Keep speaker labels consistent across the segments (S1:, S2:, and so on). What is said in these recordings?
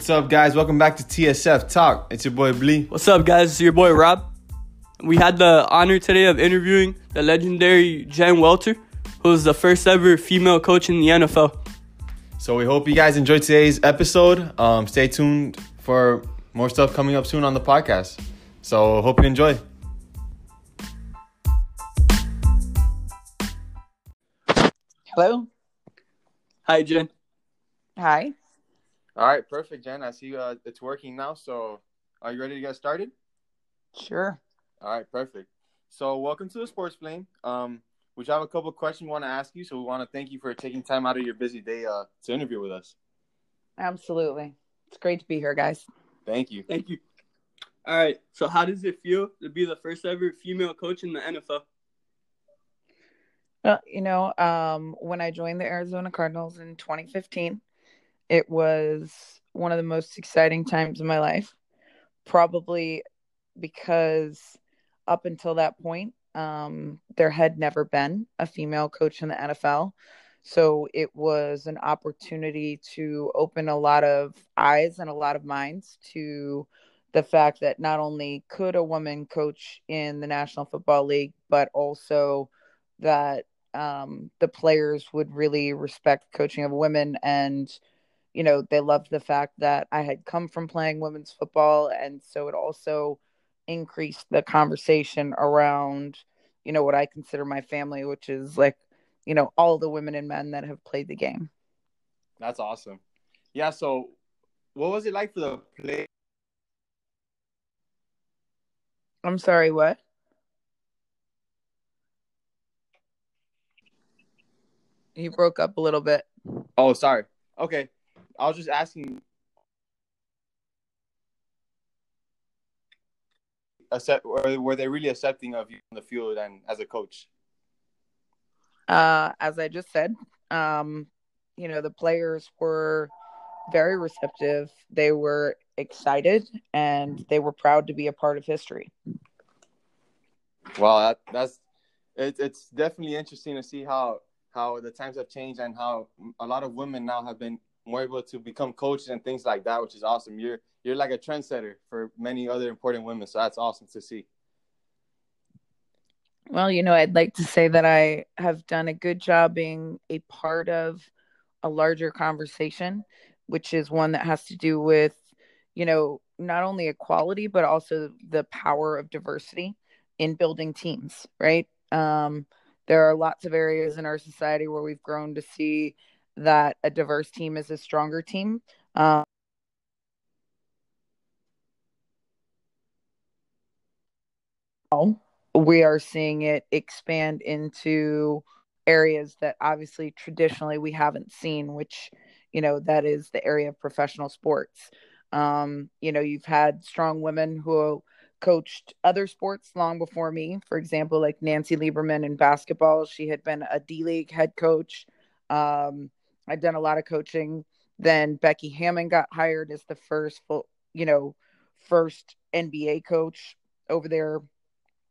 S1: What's up, guys? Welcome back to TSF Talk. It's your boy Blee.
S2: What's up, guys? It's your boy Rob. We had the honor today of interviewing the legendary Jen Welter, who was the first ever female coach in the NFL.
S1: So we hope you guys enjoyed today's episode. Um, stay tuned for more stuff coming up soon on the podcast. So hope you enjoy.
S3: Hello.
S2: Hi, Jen.
S3: Hi.
S1: All right, perfect, Jen. I see uh, it's working now. So are you ready to get started?
S3: Sure.
S1: All right, perfect. So welcome to the Sports Flame. Um, we have a couple questions we want to ask you. So we want to thank you for taking time out of your busy day uh, to interview with us.
S3: Absolutely. It's great to be here, guys.
S1: Thank you.
S2: Thank you. All right. So, how does it feel to be the first ever female coach in the NFL?
S3: Well, you know, um, when I joined the Arizona Cardinals in 2015, it was one of the most exciting times of my life. Probably because up until that point, um, there had never been a female coach in the NFL. So it was an opportunity to open a lot of eyes and a lot of minds to the fact that not only could a woman coach in the National Football League, but also that um, the players would really respect coaching of women and you know they loved the fact that i had come from playing women's football and so it also increased the conversation around you know what i consider my family which is like you know all the women and men that have played the game
S1: That's awesome. Yeah. So what was it like for the play?
S3: i'm sorry what you broke up a little bit
S1: Oh, sorry. Okay. I was just asking. Accept, or were they really accepting of you on the field and as a coach?
S3: uh, as I just said, um, you know, the players were very receptive. They were excited and they were proud to be a part of history.
S1: Well, that, that's it, it's definitely interesting to see how how the times have changed and how a lot of women now have been more able to become coaches and things like that, which is awesome. You're you're like a trendsetter for many other important women, so that's awesome to see.
S3: Well, you know, I'd like to say that I have done a good job being a part of a larger conversation, which is one that has to do with, you know, not only equality, but also the power of diversity in building teams, right? Um, there are lots of areas in our society where we've grown to see that a diverse team is a stronger team. Um, we are seeing it expand into areas that obviously traditionally we haven't seen, which, you know, that is the area of professional sports. Um, you know, you've had strong women who coached other sports long before me. For example, like Nancy Lieberman in basketball, she had been a D League head coach. Um, I'd done a lot of coaching. Then Becky Hammon got hired as the first full, you know, first NBA coach over there.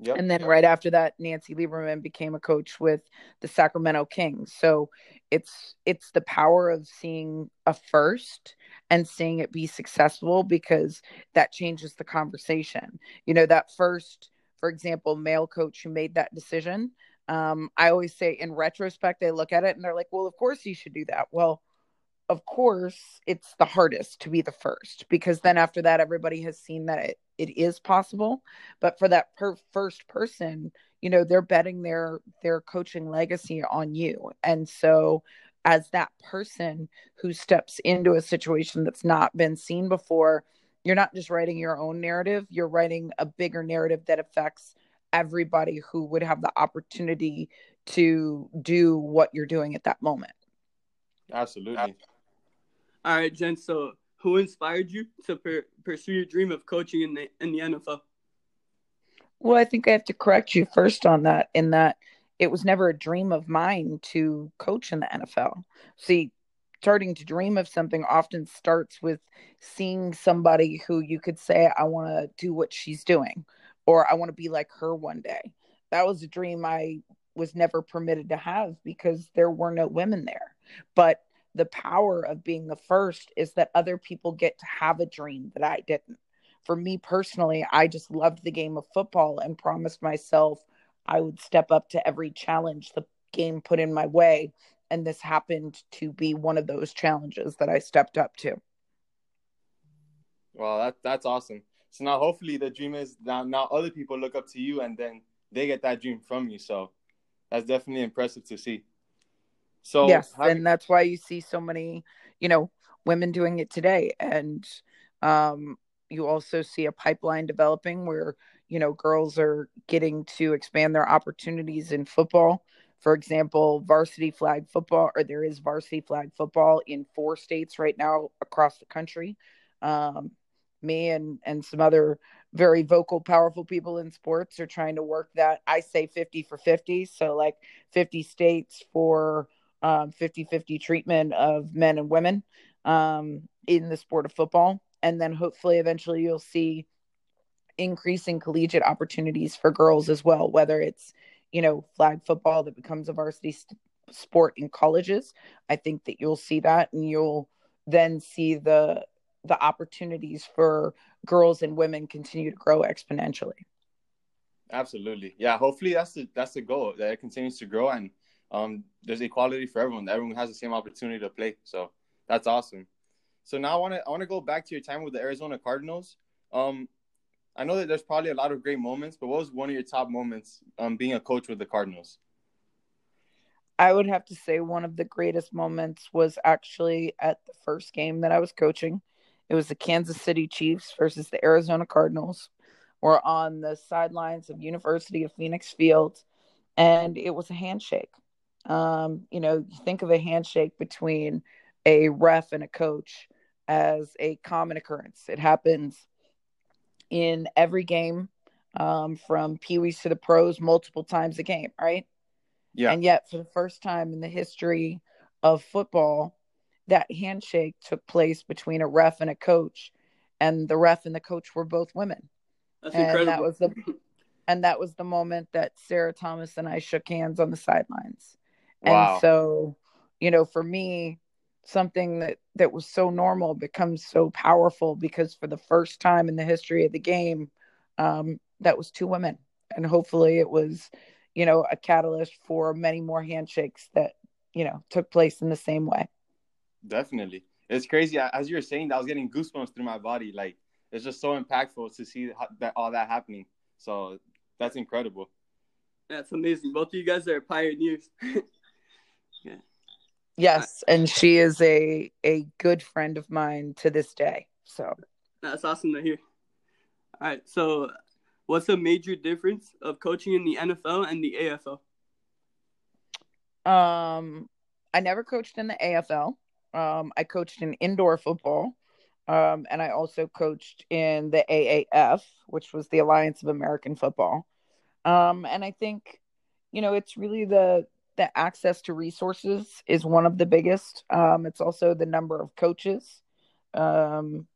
S1: Yep.
S3: And then right after that, Nancy Lieberman became a coach with the Sacramento Kings. So it's it's the power of seeing a first and seeing it be successful because that changes the conversation. You know, that first, for example, male coach who made that decision. Um, I always say in retrospect, they look at it and they're like, well, of course you should do that. Well, of course, it's the hardest to be the first because then after that, everybody has seen that it, it is possible. But for that per- first person, you know, they're betting their their coaching legacy on you, and so as that person who steps into a situation that's not been seen before, you're not just writing your own narrative; you're writing a bigger narrative that affects everybody who would have the opportunity to do what you're doing at that moment.
S1: Absolutely.
S2: All right, Jen. So, who inspired you to per- pursue your dream of coaching in the in the NFL?
S3: Well, I think I have to correct you first on that, in that it was never a dream of mine to coach in the NFL. See, starting to dream of something often starts with seeing somebody who you could say, I want to do what she's doing, or I want to be like her one day. That was a dream I was never permitted to have because there were no women there. But the power of being the first is that other people get to have a dream that I didn't. For me personally, I just loved the game of football and promised myself I would step up to every challenge the game put in my way. And this happened to be one of those challenges that I stepped up to.
S1: Well, that that's awesome. So now hopefully the dream is now now other people look up to you and then they get that dream from you. So that's definitely impressive to see.
S3: So yes, and that's why you see so many, you know, women doing it today, and um, you also see a pipeline developing where you know girls are getting to expand their opportunities in football. For example, varsity flag football, or there is varsity flag football in four states right now across the country. Um, me and and some other very vocal powerful people in sports are trying to work that. I say 50 for 50 so like 50 states for um, 50-50 treatment of men and women um, in the sport of football. And then hopefully eventually you'll see increasing collegiate opportunities for girls as well whether it's you know flag football that becomes a varsity st- sport in colleges. I think that you'll see that and you'll then see the the opportunities for girls and women continue to grow exponentially.
S1: Absolutely. Yeah, hopefully that's the that's the goal that it continues to grow and um there's equality for everyone. Everyone has the same opportunity to play. So that's awesome. So now I want to I want to go back to your time with the Arizona Cardinals. Um I know that there's probably a lot of great moments, but what was one of your top moments um being a coach with the Cardinals?
S3: I would have to say one of the greatest moments was actually at the first game that I was coaching. It was the Kansas City Chiefs versus the Arizona Cardinals. We're on the sidelines of University of Phoenix Field, and it was a handshake. Um, you know, you think of a handshake between a ref and a coach as a common occurrence. It happens in every game, um, from Pee Wees to the pros, multiple times a game, right? Yeah. And yet, for the first time in the history of football, that handshake took place between a ref and a coach, and the ref and the coach were both women. That's and incredible. That was the and that was the moment that Sarah Thomas and I shook hands on the sidelines. Wow. And so, you know, for me, something that that was so normal becomes so powerful because for the first time in the history of the game, um, that was two women, and hopefully it was, you know, a catalyst for many more handshakes that you know took place in the same way.
S1: Definitely. It's crazy. As you were saying, I was getting goosebumps through my body. Like it's just so impactful to see that all that happening. So that's incredible.
S2: That's amazing. Both of you guys are pioneers.
S3: yeah. Yes, and she is a a good friend of mine to this day. So
S2: that's awesome to hear. All right, so what's the major difference of coaching in the NFL and the AFL?
S3: Um, I never coached in the AFL. Um, I coached in indoor football, um, and I also coached in the AAF, which was the Alliance of American Football. Um, and I think, you know, it's really the the access to resources is one of the biggest. Um, it's also the number of coaches. Um,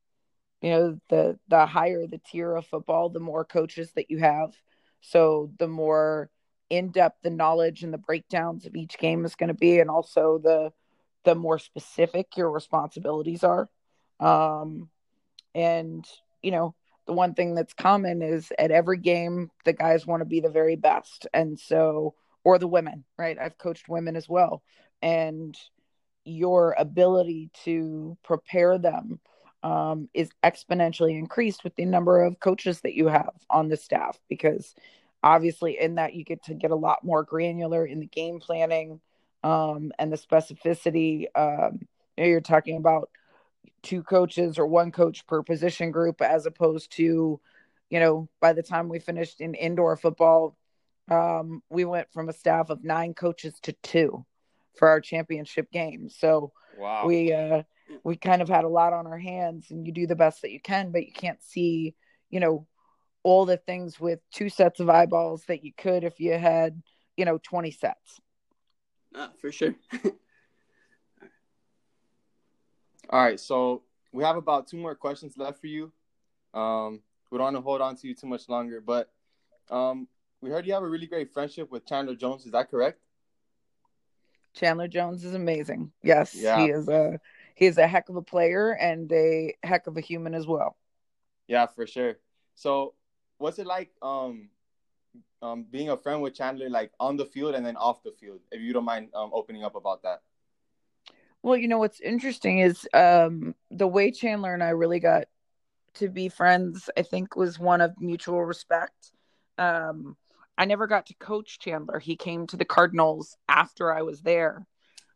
S3: you know, the the higher the tier of football, the more coaches that you have. So the more in depth the knowledge and the breakdowns of each game is going to be, and also the the more specific your responsibilities are. Um, and, you know, the one thing that's common is at every game, the guys want to be the very best. And so, or the women, right? I've coached women as well. And your ability to prepare them um, is exponentially increased with the number of coaches that you have on the staff because obviously in that you get to get a lot more granular in the game planning um, and the specificity. Um, you know, you're talking about two coaches or one coach per position group, as opposed to, you know, by the time we finished in indoor football, um, we went from a staff of nine coaches to two for our championship game. So wow. we uh, we kind of had a lot on our hands, and you do the best that you can, but you can't see, you know, all the things with two sets of eyeballs that you could if you had, you know, 20 sets.
S2: Uh, for sure.
S1: All right, so we have about two more questions left for you. Um, we don't want to hold on to you too much longer, but um, we heard you have a really great friendship with Chandler Jones. Is that correct?
S3: Chandler Jones is amazing. Yes,
S1: Yeah.
S3: he is a he is a heck of a player and a heck of a human as well.
S1: Yeah, for sure. So, what's it like um um being a friend with Chandler like on the field and then off the field? If you don't mind um opening up about that.
S3: Well, you know what's interesting is um the way Chandler and I really got to be friends, I think was one of mutual respect. Um I never got to coach Chandler. He came to the Cardinals after I was there.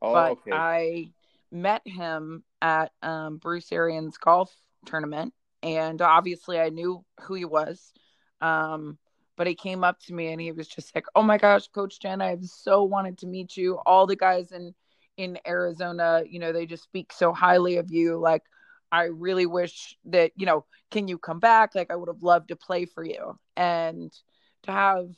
S1: Oh,
S3: but
S1: okay.
S3: I met him at um, Bruce Arians golf tournament, and obviously I knew who he was. Um, but he came up to me and he was just like, "Oh my gosh, Coach Jen, I've so wanted to meet you. All the guys in in Arizona, you know, they just speak so highly of you. Like, I really wish that you know, can you come back? Like, I would have loved to play for you." And to have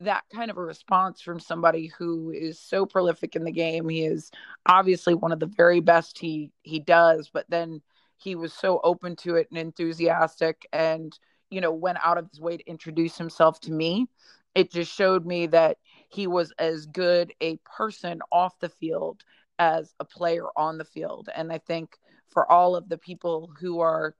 S3: that kind of a response from somebody who is so prolific in the game. He is obviously one of the very best he he does, but then he was so open to it and enthusiastic and you know went out of his way to introduce himself to me. It just showed me that he was as good a person off the field as a player on the field. And I think for all of the people who are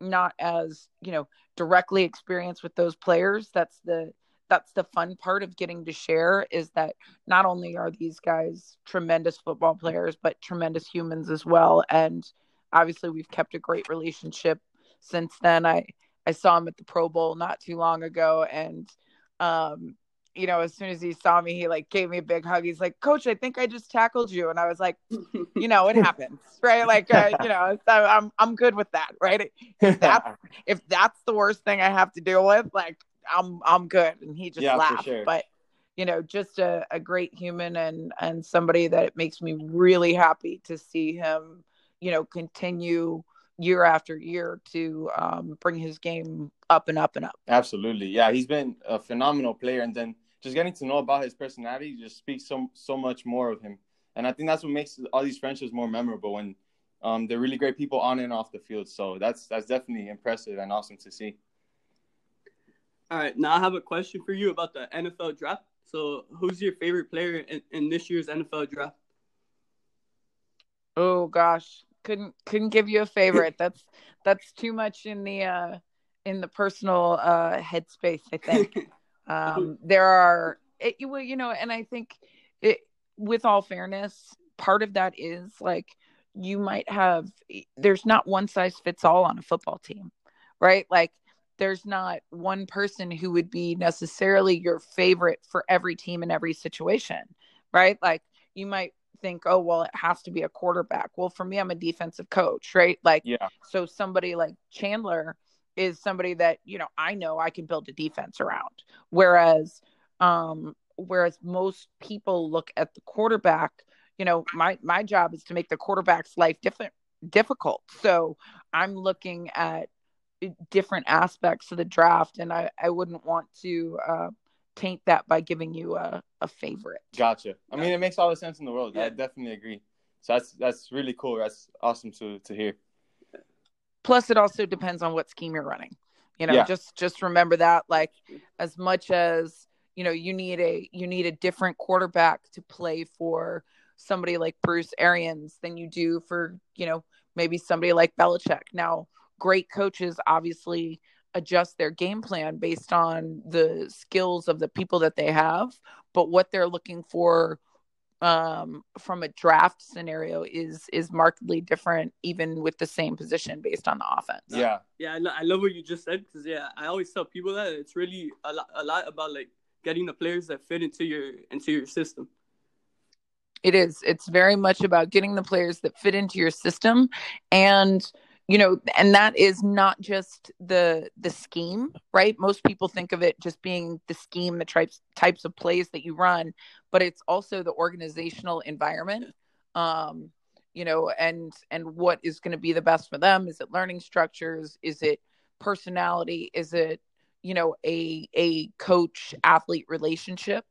S3: not as, you know, directly experienced with those players, that's the that's the fun part of getting to share is that not only are these guys tremendous football players but tremendous humans as well and obviously we've kept a great relationship since then i i saw him at the pro bowl not too long ago and um you know as soon as he saw me he like gave me a big hug he's like coach i think i just tackled you and i was like you know it happens right like uh, you know so i'm i'm good with that right if that's if that's the worst thing i have to deal with like I'm I'm good. And he just
S1: Yeah,
S3: laughed.
S1: sure.
S3: But you know, just a, a great human and and somebody that it makes me really happy to see him, you know, continue year after year to um, bring his game up and up and up.
S1: Absolutely. Yeah, he's been a phenomenal player and then just getting to know about his personality just speaks so so much more of him. And I think that's what makes all these friendships more memorable when um, they're really great people on and off the field. So that's that's definitely impressive and awesome to see.
S2: All right, now I have a question for you about the NFL draft. So, who's your favorite player in, in this year's NFL draft?
S3: Oh gosh, couldn't couldn't give you a favorite. that's that's too much in the uh in the personal uh headspace, I think. um there are it, well you know and i think it with all fairness part of that is like you might have there's not one size fits all on a football team right like there's not one person who would be necessarily your favorite for every team in every situation right like you might think oh well it has to be a quarterback well for me i'm a defensive coach right like
S1: Yeah.
S3: so somebody like chandler is somebody that you know I know I can build a defense around. Whereas, um, whereas most people look at the quarterback, you know, my my job is to make the quarterback's life different difficult. So I'm looking at different aspects of the draft, and I I wouldn't want to uh, taint that by giving you a a favorite.
S1: Gotcha. I mean, it makes all the sense in the world.
S2: Yeah.
S1: I definitely agree. So that's that's really cool. That's awesome to to hear.
S3: plus it also depends on what scheme you're running you know
S1: Yeah.
S3: just just remember that like as much as you know you need a you need a different quarterback to play for somebody like Bruce Arians than you do for you know maybe somebody like Belichick now great coaches obviously adjust their game plan based on the skills of the people that they have but what they're looking for um from a draft scenario is is markedly different even with the same position based on the offense
S1: Yeah.
S2: Yeah, I, lo- I love what you just said because yeah, I always tell people that it's really a lot, a lot about like getting the players that fit into your into your system.
S3: It is. It's very much about getting the players that fit into your system and you know and that is not just the the scheme right? Most people think of it just being the scheme the types types of plays that you run but it's also the organizational environment um you know and and what is going to be the best for them. Is it learning structures? Is it personality? Is it you know a a coach athlete relationship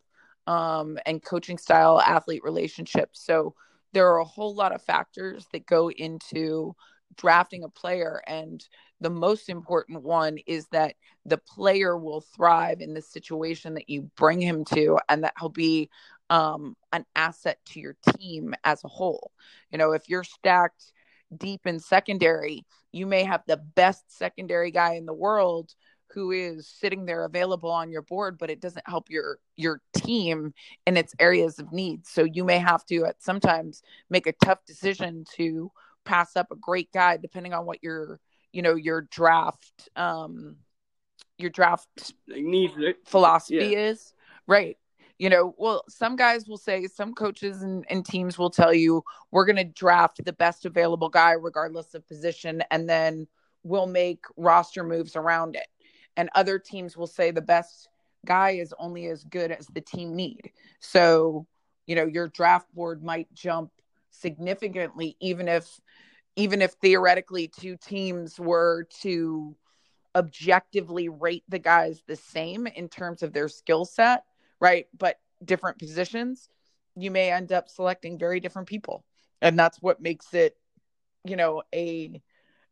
S3: um, and coaching style athlete relationships. So there are a whole lot of factors that go into drafting a player. And the most important one is that the player will thrive in the situation that you bring him to and that he'll be um, an asset to your team as a whole. You know, if you're stacked deep in secondary, you may have the best secondary guy in the world who is sitting there available on your board but it doesn't help your your team in its areas of need so you may have to at sometimes make a tough decision to pass up a great guy depending on what your you know your draft um your draft philosophy
S2: Yeah.
S3: is. Right. You know well some guys will say some coaches and, and teams will tell you we're going to draft the best available guy regardless of position and then we'll make roster moves around it. And other teams will say the best guy is only as good as the team need. So you know your draft board might jump significantly even if even if theoretically two teams were to objectively rate the guys the same in terms of their skill set, right? But different positions, you may end up selecting very different people. And that's what makes it, you know, a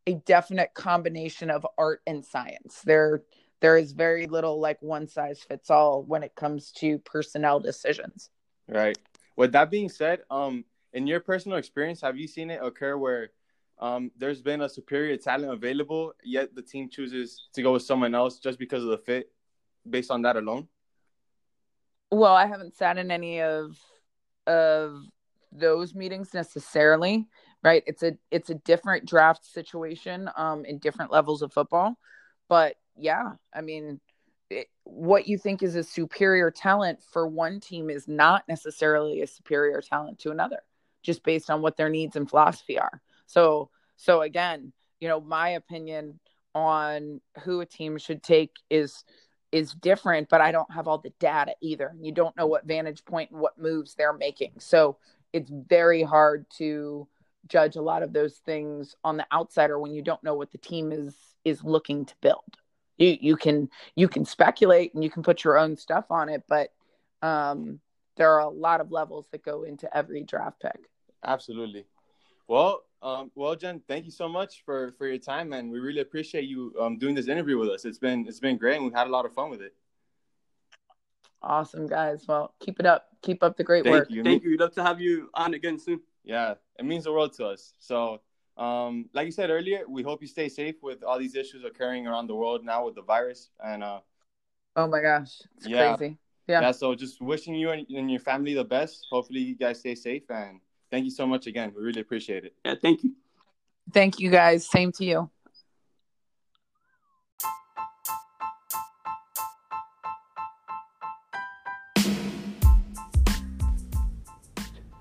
S3: a definite combination of art and science. There there is very little like one size fits all when it comes to personnel decisions.
S1: Right. With that being said, um, in your personal experience, have you seen it occur where um, there's been a superior talent available, yet the team chooses to go with someone else just because of the fit, based on that alone?
S3: Well, I haven't sat in any of of those meetings necessarily, right? It's a it's a different draft situation um in different levels of football. But yeah, I mean, it, what you think is a superior talent for one team is not necessarily a superior talent to another, just based on what their needs and philosophy are. So, so again, you know, my opinion on who a team should take is is different, but I don't have all the data either. You don't know what vantage point and what moves they're making. So it's very hard to judge a lot of those things on the outsider when you don't know what the team is is looking to build. You you can you can speculate and you can put your own stuff on it, but um, there are a lot of levels that go into every draft pick.
S1: Absolutely. Well, um, well, Jen, thank you so much for for your time, and we really appreciate you um, doing this interview with us. It's been it's been great, and we've had a lot of fun with it.
S3: Awesome guys. Well, keep it up. Keep up the great
S1: Thank
S3: work.
S1: you.
S2: Thank you. We'd love to have you on again soon.
S1: Yeah, it means the world to us. So, um, like you said earlier, we hope you stay safe with all these issues occurring around the world now with the virus, and uh,
S3: Oh my gosh, it's
S1: Yeah.
S3: crazy.
S1: yeah.
S3: Yeah.
S1: So, just wishing you and, and your family the best. Hopefully, you guys stay safe, and thank you so much again. We really appreciate it.
S2: Yeah, thank you.
S3: Thank you guys. Same to you.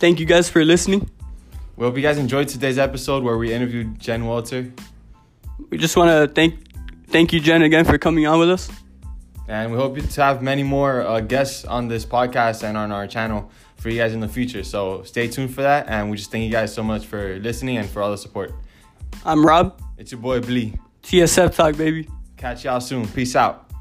S2: Thank you guys for listening.
S1: We hope you guys enjoyed today's episode where we interviewed Jen Welter,
S2: We just want to thank thank you, Jen, again for coming on with us.
S1: And we hope to have many more uh, guests on this podcast and on our channel for you guys in the future. So, stay tuned for that, and we just thank you guys so much for listening and for all the support.
S2: I'm Rob.
S1: It's your boy Blee.
S2: TSF Talk, baby.
S1: Catch y'all soon. Peace out.